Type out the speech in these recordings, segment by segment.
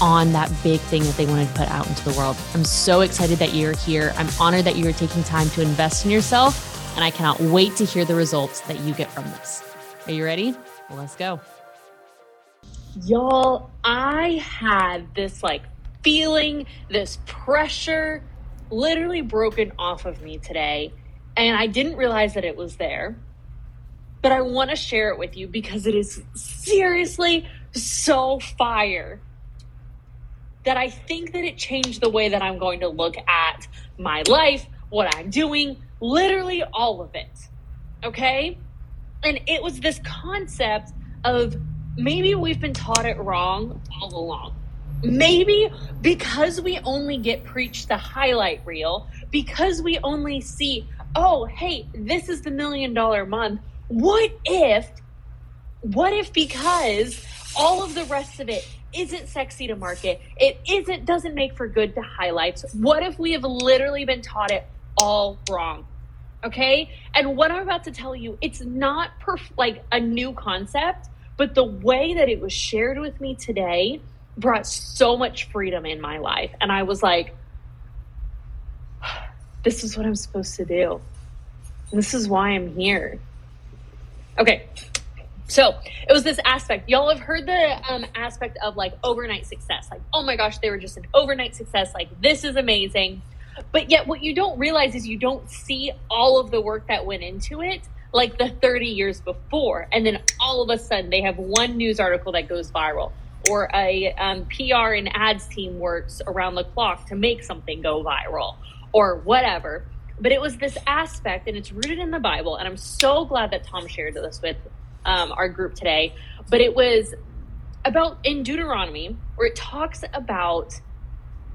on that big thing that they wanted to put out into the world. I'm so excited that you're here. I'm honored that you are taking time to invest in yourself, and I cannot wait to hear the results that you get from this. Are you ready? Well, let's go. Y'all, I had this like feeling, this pressure literally broken off of me today, and I didn't realize that it was there. But I want to share it with you because it is seriously so fire that I think that it changed the way that I'm going to look at my life, what I'm doing, literally all of it. Okay? And it was this concept of maybe we've been taught it wrong all along. Maybe because we only get preached the highlight reel, because we only see, oh, hey, this is the million dollar month. What if, what if because all of the rest of it isn't sexy to market. It isn't doesn't make for good to highlights. What if we have literally been taught it all wrong? Okay? And what I'm about to tell you, it's not perf- like a new concept, but the way that it was shared with me today brought so much freedom in my life. And I was like, this is what I'm supposed to do. This is why I'm here. Okay, so it was this aspect. Y'all have heard the um, aspect of like overnight success. Like, oh my gosh, they were just an overnight success. Like, this is amazing. But yet, what you don't realize is you don't see all of the work that went into it, like the 30 years before. And then all of a sudden, they have one news article that goes viral, or a um, PR and ads team works around the clock to make something go viral, or whatever. But it was this aspect, and it's rooted in the Bible. And I'm so glad that Tom shared this with um, our group today, but it was about in Deuteronomy where it talks about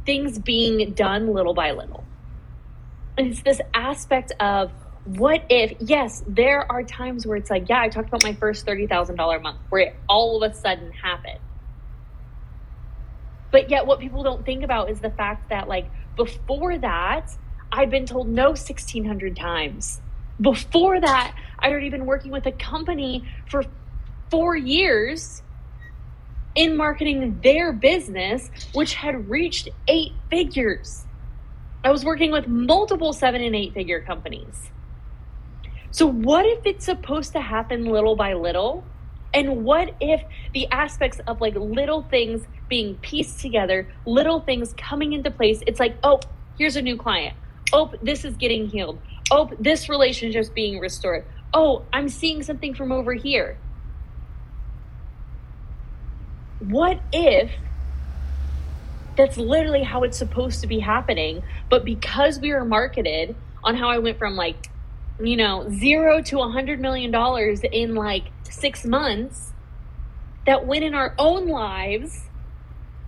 things being done little by little. And it's this aspect of what if, yes, there are times where it's like, yeah, I talked about my first $30,000 month where it all of a sudden happened. But yet, what people don't think about is the fact that, like, before that, I've been told no 1,600 times. Before that, I'd already been working with a company for four years in marketing their business, which had reached eight figures. I was working with multiple seven and eight figure companies. So, what if it's supposed to happen little by little? And what if the aspects of like little things being pieced together, little things coming into place? It's like, oh, here's a new client. Oh, this is getting healed oh, this relationship's being restored. Oh, I'm seeing something from over here. What if that's literally how it's supposed to be happening? But because we were marketed on how I went from like, you know, zero to a hundred million dollars in like six months, that when in our own lives,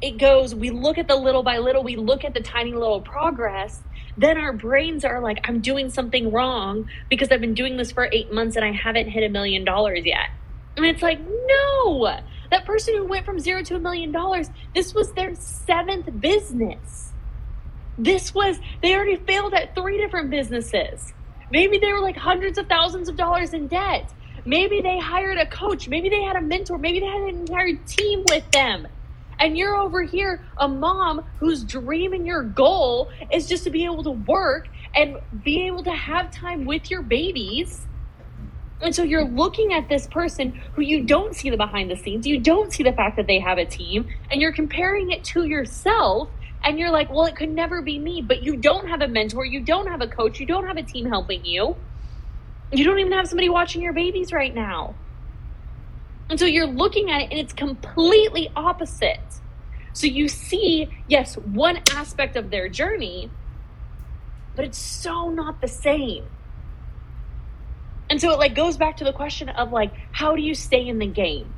it goes, we look at the little by little, we look at the tiny little progress, then our brains are like, I'm doing something wrong because I've been doing this for eight months and I haven't hit a million dollars yet. And it's like, no, that person who went from zero to a million dollars, this was their seventh business. This was, they already failed at three different businesses. Maybe they were like hundreds of thousands of dollars in debt. Maybe they hired a coach. Maybe they had a mentor. Maybe they had an entire team with them. And you're over here, a mom whose dream and your goal is just to be able to work and be able to have time with your babies. And so you're looking at this person who you don't see the behind the scenes, you don't see the fact that they have a team, and you're comparing it to yourself. And you're like, well, it could never be me, but you don't have a mentor, you don't have a coach, you don't have a team helping you. You don't even have somebody watching your babies right now. And so you're looking at it and it's completely opposite. So you see, yes, one aspect of their journey, but it's so not the same. And so it like goes back to the question of like, how do you stay in the game?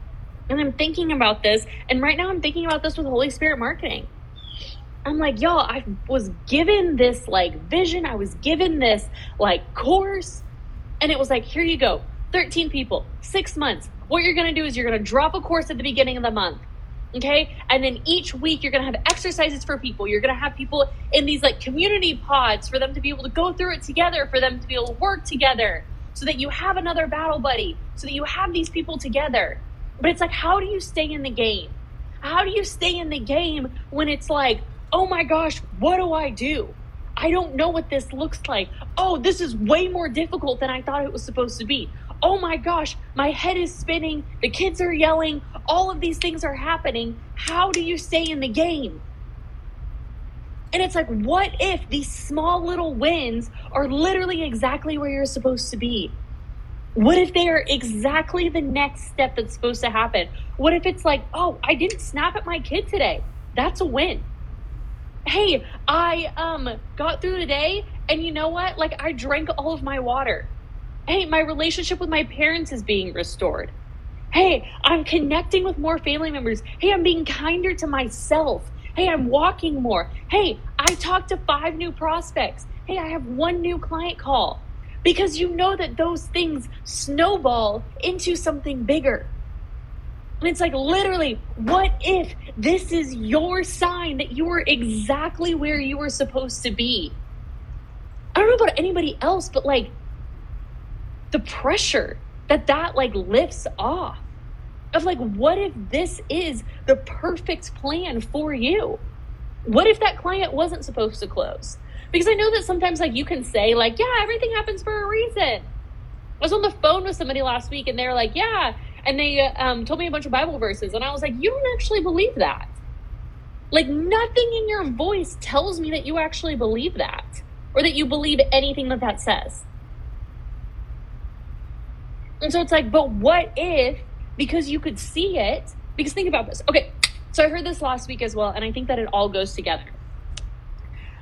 And I'm thinking about this, and right now I'm thinking about this with Holy Spirit marketing. I'm like, y'all, I was given this like vision, I was given this like course, and it was like, here you go, 13 people, six months. What you're gonna do is you're gonna drop a course at the beginning of the month. Okay. And then each week you're gonna have exercises for people. You're gonna have people in these like community pods for them to be able to go through it together, for them to be able to work together, so that you have another battle buddy, so that you have these people together. But it's like, how do you stay in the game? How do you stay in the game when it's like, oh my gosh, what do I do? I don't know what this looks like. Oh, this is way more difficult than I thought it was supposed to be. Oh my gosh, my head is spinning. The kids are yelling. All of these things are happening. How do you stay in the game? And it's like, what if these small little wins are literally exactly where you're supposed to be? What if they are exactly the next step that's supposed to happen? What if it's like, oh, I didn't snap at my kid today? That's a win. Hey, I um got through the day and you know what? Like I drank all of my water. Hey, my relationship with my parents is being restored. Hey, I'm connecting with more family members. Hey, I'm being kinder to myself. Hey, I'm walking more. Hey, I talked to five new prospects. Hey, I have one new client call because you know that those things snowball into something bigger. And it's like literally, what if this is your sign that you are exactly where you were supposed to be? I don't know about anybody else, but like the pressure that that like lifts off of like, what if this is the perfect plan for you? What if that client wasn't supposed to close? Because I know that sometimes like you can say like, yeah, everything happens for a reason. I was on the phone with somebody last week and they were like, yeah, and they um, told me a bunch of Bible verses, and I was like, you don't actually believe that. Like nothing in your voice tells me that you actually believe that, or that you believe anything that that says. And so it's like, but what if because you could see it? Because think about this. Okay, so I heard this last week as well, and I think that it all goes together.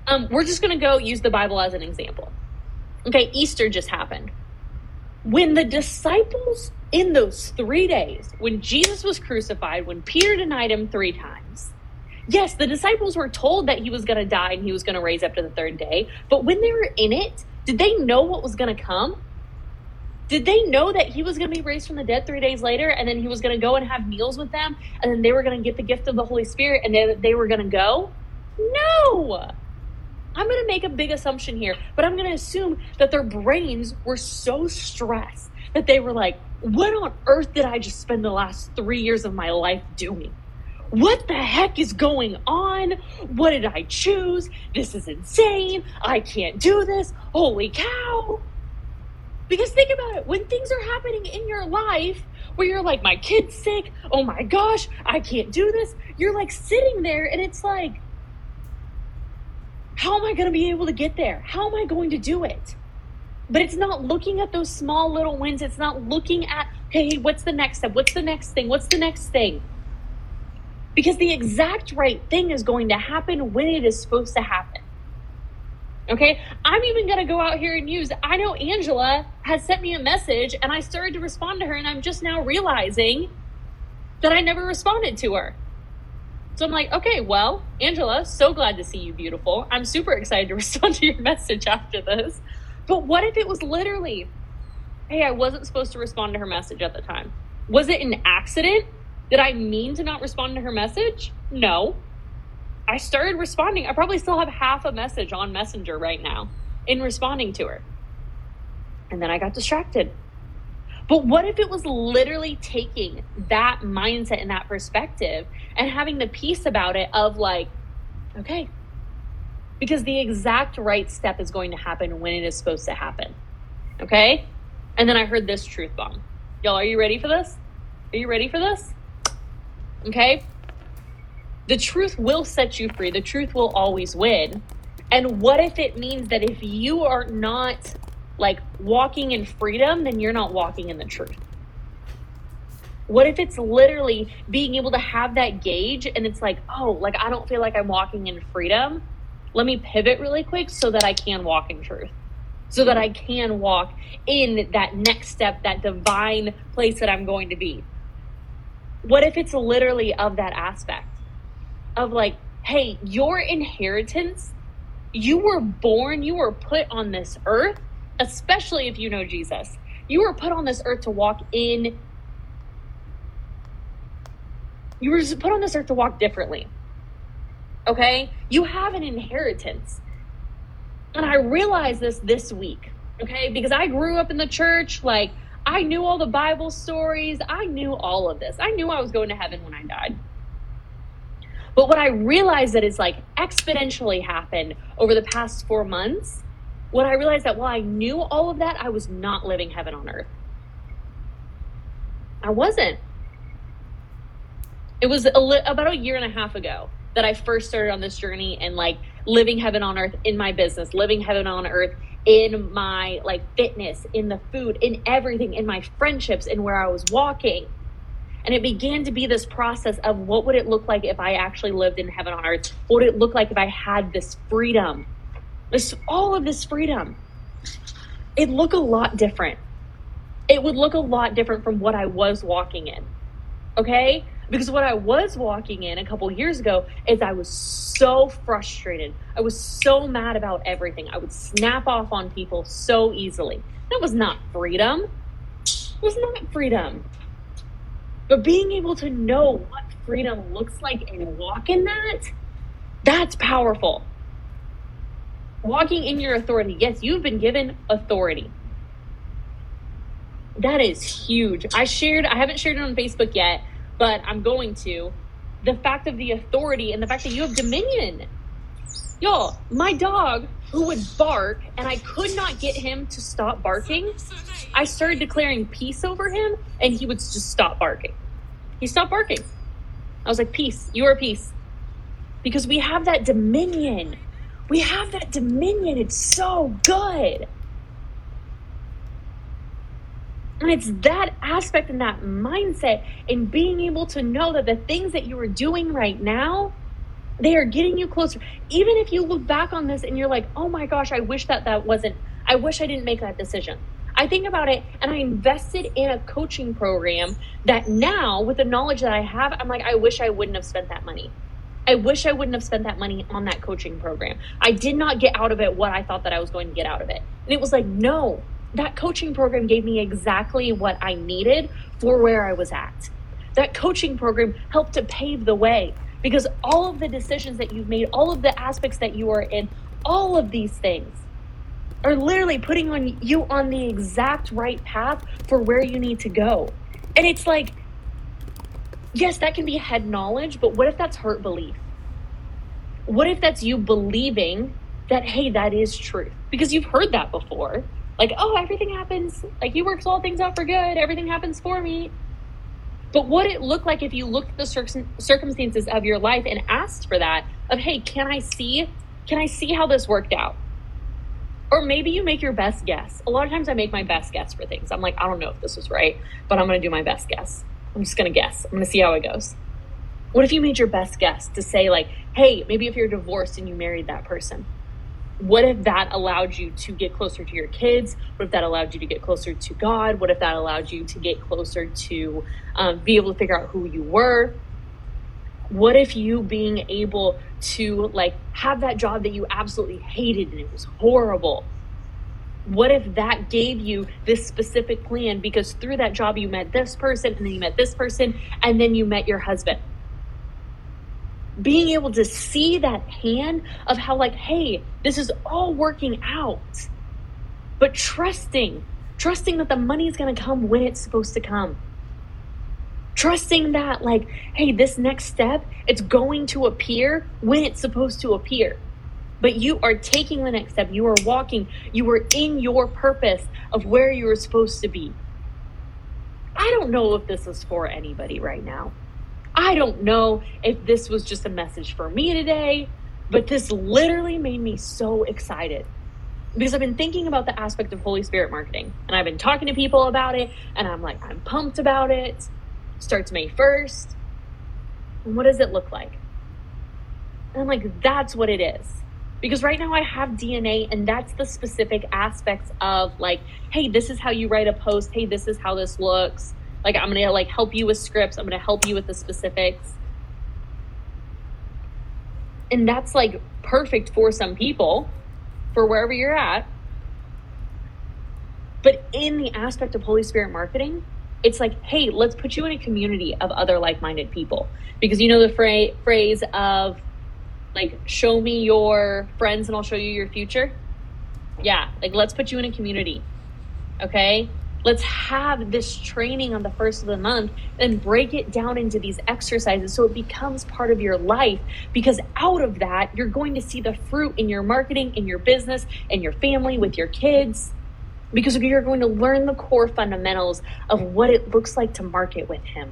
Um, we're just going to go use the Bible as an example. Okay, Easter just happened. When the disciples in those three days, when Jesus was crucified, when Peter denied him three times, yes, the disciples were told that he was going to die and he was going to raise up to the third day. But when they were in it, did they know what was going to come? Did they know that he was going to be raised from the dead three days later and then he was going to go and have meals with them and then they were going to get the gift of the Holy Spirit and then they were going to go? No. I'm going to make a big assumption here, but I'm going to assume that their brains were so stressed that they were like, what on earth did I just spend the last three years of my life doing? What the heck is going on? What did I choose? This is insane. I can't do this. Holy cow. Because think about it when things are happening in your life where you're like, my kid's sick. Oh my gosh, I can't do this. You're like sitting there and it's like, how am I going to be able to get there? How am I going to do it? But it's not looking at those small little wins. It's not looking at, hey, what's the next step? What's the next thing? What's the next thing? Because the exact right thing is going to happen when it is supposed to happen. Okay, I'm even going to go out here and use. I know Angela has sent me a message and I started to respond to her, and I'm just now realizing that I never responded to her. So I'm like, okay, well, Angela, so glad to see you, beautiful. I'm super excited to respond to your message after this. But what if it was literally, hey, I wasn't supposed to respond to her message at the time? Was it an accident? Did I mean to not respond to her message? No. I started responding. I probably still have half a message on Messenger right now in responding to her. And then I got distracted. But what if it was literally taking that mindset and that perspective and having the peace about it of like, okay, because the exact right step is going to happen when it is supposed to happen. Okay? And then I heard this truth bomb. Y'all, are you ready for this? Are you ready for this? Okay? The truth will set you free. The truth will always win. And what if it means that if you are not like walking in freedom, then you're not walking in the truth? What if it's literally being able to have that gauge and it's like, oh, like I don't feel like I'm walking in freedom. Let me pivot really quick so that I can walk in truth, so that I can walk in that next step, that divine place that I'm going to be. What if it's literally of that aspect? Of like hey, your inheritance, you were born, you were put on this earth, especially if you know Jesus. You were put on this earth to walk in. You were put on this earth to walk differently. Okay? You have an inheritance. And I realized this this week, okay? Because I grew up in the church, like, I knew all the Bible stories. I knew all of this. I knew I was going to heaven when I died. But what I realized that is like exponentially happened over the past four months, when I realized that while I knew all of that, I was not living heaven on earth. I wasn't. It was a li- about a year and a half ago that I first started on this journey and like living heaven on earth in my business, living heaven on earth in my like fitness, in the food, in everything, in my friendships, in where I was walking. And it began to be this process of what would it look like if I actually lived in heaven on earth? What would it look like if I had this freedom? This all of this freedom. It look a lot different. It would look a lot different from what I was walking in. Okay? Because what I was walking in a couple years ago is I was so frustrated. I was so mad about everything. I would snap off on people so easily. That was not freedom. It was not freedom. But being able to know what freedom looks like and walk in that, that's powerful. Walking in your authority. Yes, you've been given authority. That is huge. I shared, I haven't shared it on Facebook yet, but I'm going to. The fact of the authority and the fact that you have dominion. Y'all, my dog who would bark and I could not get him to stop barking, I started declaring peace over him and he would just stop barking. He stopped barking. I was like, Peace, you are peace. Because we have that dominion. We have that dominion. It's so good. And it's that aspect and that mindset and being able to know that the things that you are doing right now, they are getting you closer. Even if you look back on this and you're like, oh my gosh, I wish that that wasn't, I wish I didn't make that decision. I think about it and I invested in a coaching program that now, with the knowledge that I have, I'm like, I wish I wouldn't have spent that money. I wish I wouldn't have spent that money on that coaching program. I did not get out of it what I thought that I was going to get out of it. And it was like, no, that coaching program gave me exactly what I needed for where I was at. That coaching program helped to pave the way because all of the decisions that you've made, all of the aspects that you are in, all of these things are literally putting on you on the exact right path for where you need to go. And it's like yes, that can be head knowledge, but what if that's hurt belief? What if that's you believing that hey, that is truth? Because you've heard that before like, oh, everything happens, like he works all things out for good, everything happens for me. But what it looked like if you looked at the circumstances of your life and asked for that of, hey, can I see, can I see how this worked out? Or maybe you make your best guess. A lot of times I make my best guess for things. I'm like, I don't know if this was right, but I'm going to do my best guess. I'm just going to guess. I'm going to see how it goes. What if you made your best guess to say, like, hey, maybe if you're divorced and you married that person, what if that allowed you to get closer to your kids? What if that allowed you to get closer to God? What if that allowed you to get closer to um, be able to figure out who you were? What if you being able to like have that job that you absolutely hated and it was horrible? What if that gave you this specific plan because through that job you met this person and then you met this person and then you met your husband? being able to see that hand of how like hey this is all working out but trusting trusting that the money is going to come when it's supposed to come trusting that like hey this next step it's going to appear when it's supposed to appear. But you are taking the next step. You are walking. You are in your purpose of where you are supposed to be. I don't know if this is for anybody right now. I don't know if this was just a message for me today, but this literally made me so excited. Because I've been thinking about the aspect of Holy Spirit marketing and I've been talking to people about it and I'm like, I'm pumped about it. Starts May 1st. And what does it look like? And I'm like, that's what it is. Because right now I have DNA and that's the specific aspects of like, hey, this is how you write a post. Hey, this is how this looks like I'm gonna like help you with scripts. I'm gonna help you with the specifics. And that's like perfect for some people, for wherever you're at. But in the aspect of Holy Spirit marketing, it's like, hey, let's put you in a community of other like minded people. Because you know the fra- phrase of like, show me your friends and I'll show you your future? Yeah, like, let's put you in a community. Okay? Let's have this training on the first of the month and break it down into these exercises so it becomes part of your life. Because out of that, you're going to see the fruit in your marketing, in your business, in your family, with your kids because you're going to learn the core fundamentals of what it looks like to market with Him.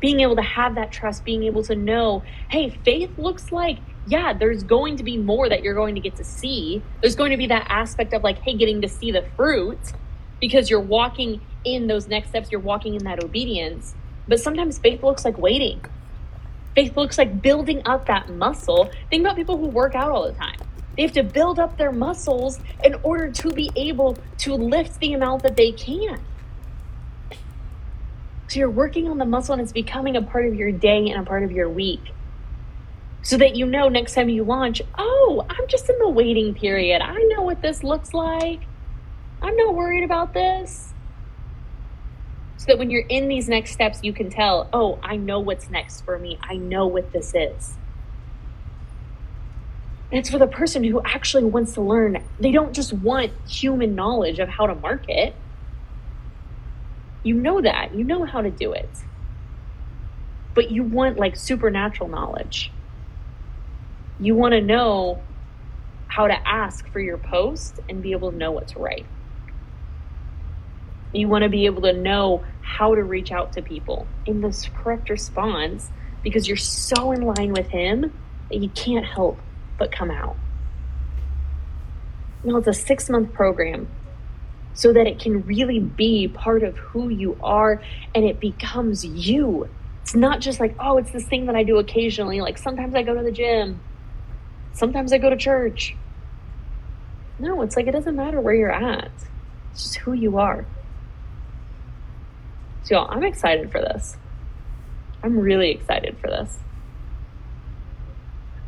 Being able to have that trust, being able to know, hey, faith looks like, yeah, there's going to be more that you're going to get to see. There's going to be that aspect of like, hey, getting to see the fruit because you're walking in those next steps, you're walking in that obedience. But sometimes faith looks like waiting. Faith looks like building up that muscle. Think about people who work out all the time they have to build up their muscles in order to be able to lift the amount that they can. So you're working on the muscle and it's becoming a part of your day and a part of your week. So that you know next time you launch, oh, I'm just in the waiting period. I know what this looks like. I'm not worried about this. So that when you're in these next steps, you can tell, oh, I know what's next for me. I know what this is. And it's for the person who actually wants to learn. They don't just want human knowledge of how to market. You know that. You know how to do it. But you want like supernatural knowledge. You want to know how to ask for your post and be able to know what to write. You want to be able to know how to reach out to people in this correct response because you're so in line with Him that you can't help but come out. Now it's a six month program so that it can really be part of who you are and it becomes you. It's not just like, oh, it's this thing that I do occasionally. Like sometimes I go to the gym, sometimes I go to church. No, it's like it doesn't matter where you're at, it's just who you are. So, y'all, I'm excited for this. I'm really excited for this.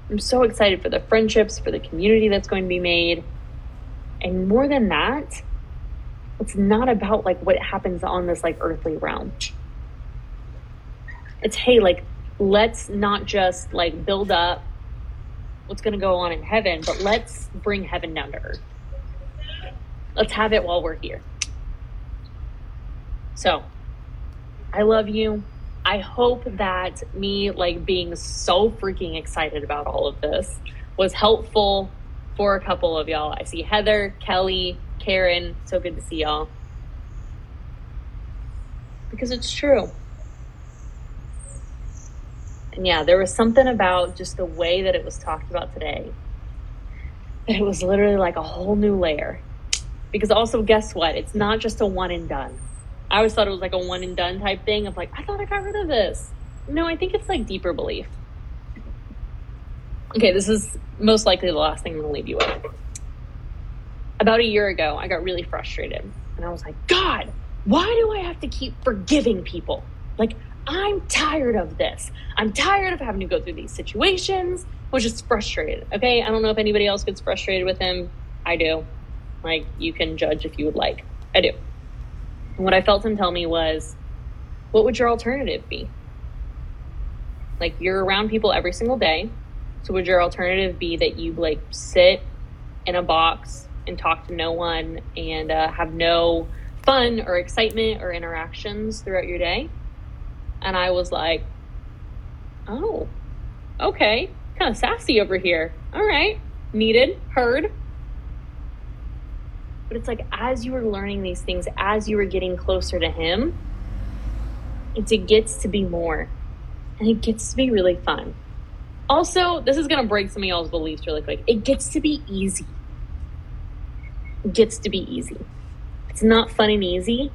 I'm so excited for the friendships, for the community that's going to be made. And more than that, it's not about like what happens on this like earthly realm. It's hey, like let's not just like build up what's going to go on in heaven, but let's bring heaven down to earth. Let's have it while we're here. So, I love you. I hope that me like being so freaking excited about all of this was helpful for a couple of y'all. I see Heather, Kelly, Karen. So good to see y'all. Because it's true. And yeah, there was something about just the way that it was talked about today. It was literally like a whole new layer. Because also, guess what? It's not just a one and done. I always thought it was like a one and done type thing of like, I thought I got rid of this. No, I think it's like deeper belief. Okay, this is most likely the last thing I'm going to leave you with. About a year ago, I got really frustrated and I was like, God, why do I have to keep forgiving people? Like, I'm tired of this. I'm tired of having to go through these situations. I was just frustrated. Okay, I don't know if anybody else gets frustrated with him. I do. Like, you can judge if you would like. I do. And what I felt him tell me was, what would your alternative be? Like you're around people every single day. So would your alternative be that you like sit in a box and talk to no one and uh, have no fun or excitement or interactions throughout your day? And I was like, oh, okay, kind of sassy over here. All right, needed, heard. But it's like as you were learning these things, as you were getting closer to Him, it gets to be more. And it gets to be really fun. Also, this is going to break some of y'all's beliefs really quick. It gets to be easy. It gets to be easy. it's not fun and easy,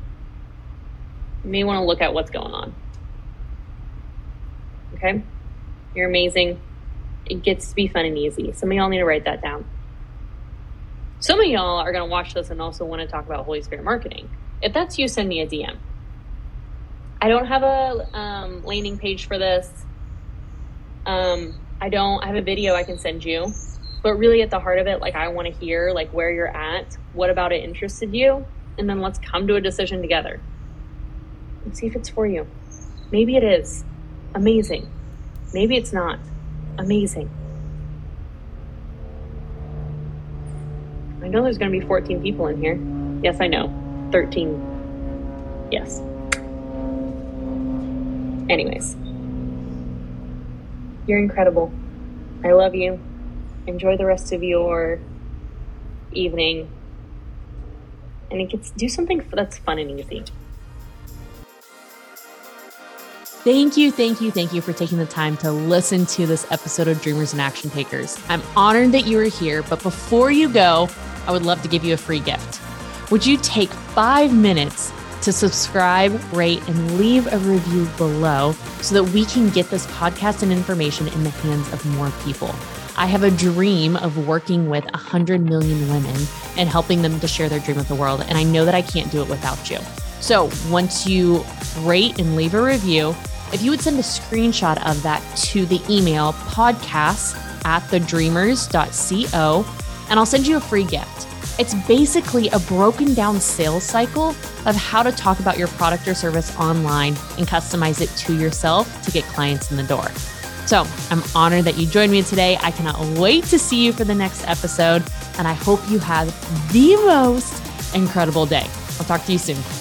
you may want to look at what's going on. Okay? You're amazing. It gets to be fun and easy. Some of y'all need to write that down. Some of y'all are going to watch this and also want to talk about Holy Spirit marketing. If that's you, send me a DM. I don't have a um, landing page for this. Um, I don't I have a video I can send you. But really at the heart of it, like I want to hear like where you're at, what about it interested you, and then let's come to a decision together. And see if it's for you. Maybe it is. Amazing. Maybe it's not. Amazing. Know there's going to be 14 people in here. Yes, I know. 13. Yes. Anyways, you're incredible. I love you. Enjoy the rest of your evening. And it gets do something that's fun and easy. Thank you, thank you, thank you for taking the time to listen to this episode of Dreamers and Action Takers. I'm honored that you are here, but before you go, I would love to give you a free gift. Would you take five minutes to subscribe, rate, and leave a review below so that we can get this podcast and information in the hands of more people? I have a dream of working with 100 million women and helping them to share their dream with the world. And I know that I can't do it without you. So once you rate and leave a review, if you would send a screenshot of that to the email podcast at thedreamers.co, and I'll send you a free gift. It's basically a broken down sales cycle of how to talk about your product or service online and customize it to yourself to get clients in the door. So I'm honored that you joined me today. I cannot wait to see you for the next episode, and I hope you have the most incredible day. I'll talk to you soon.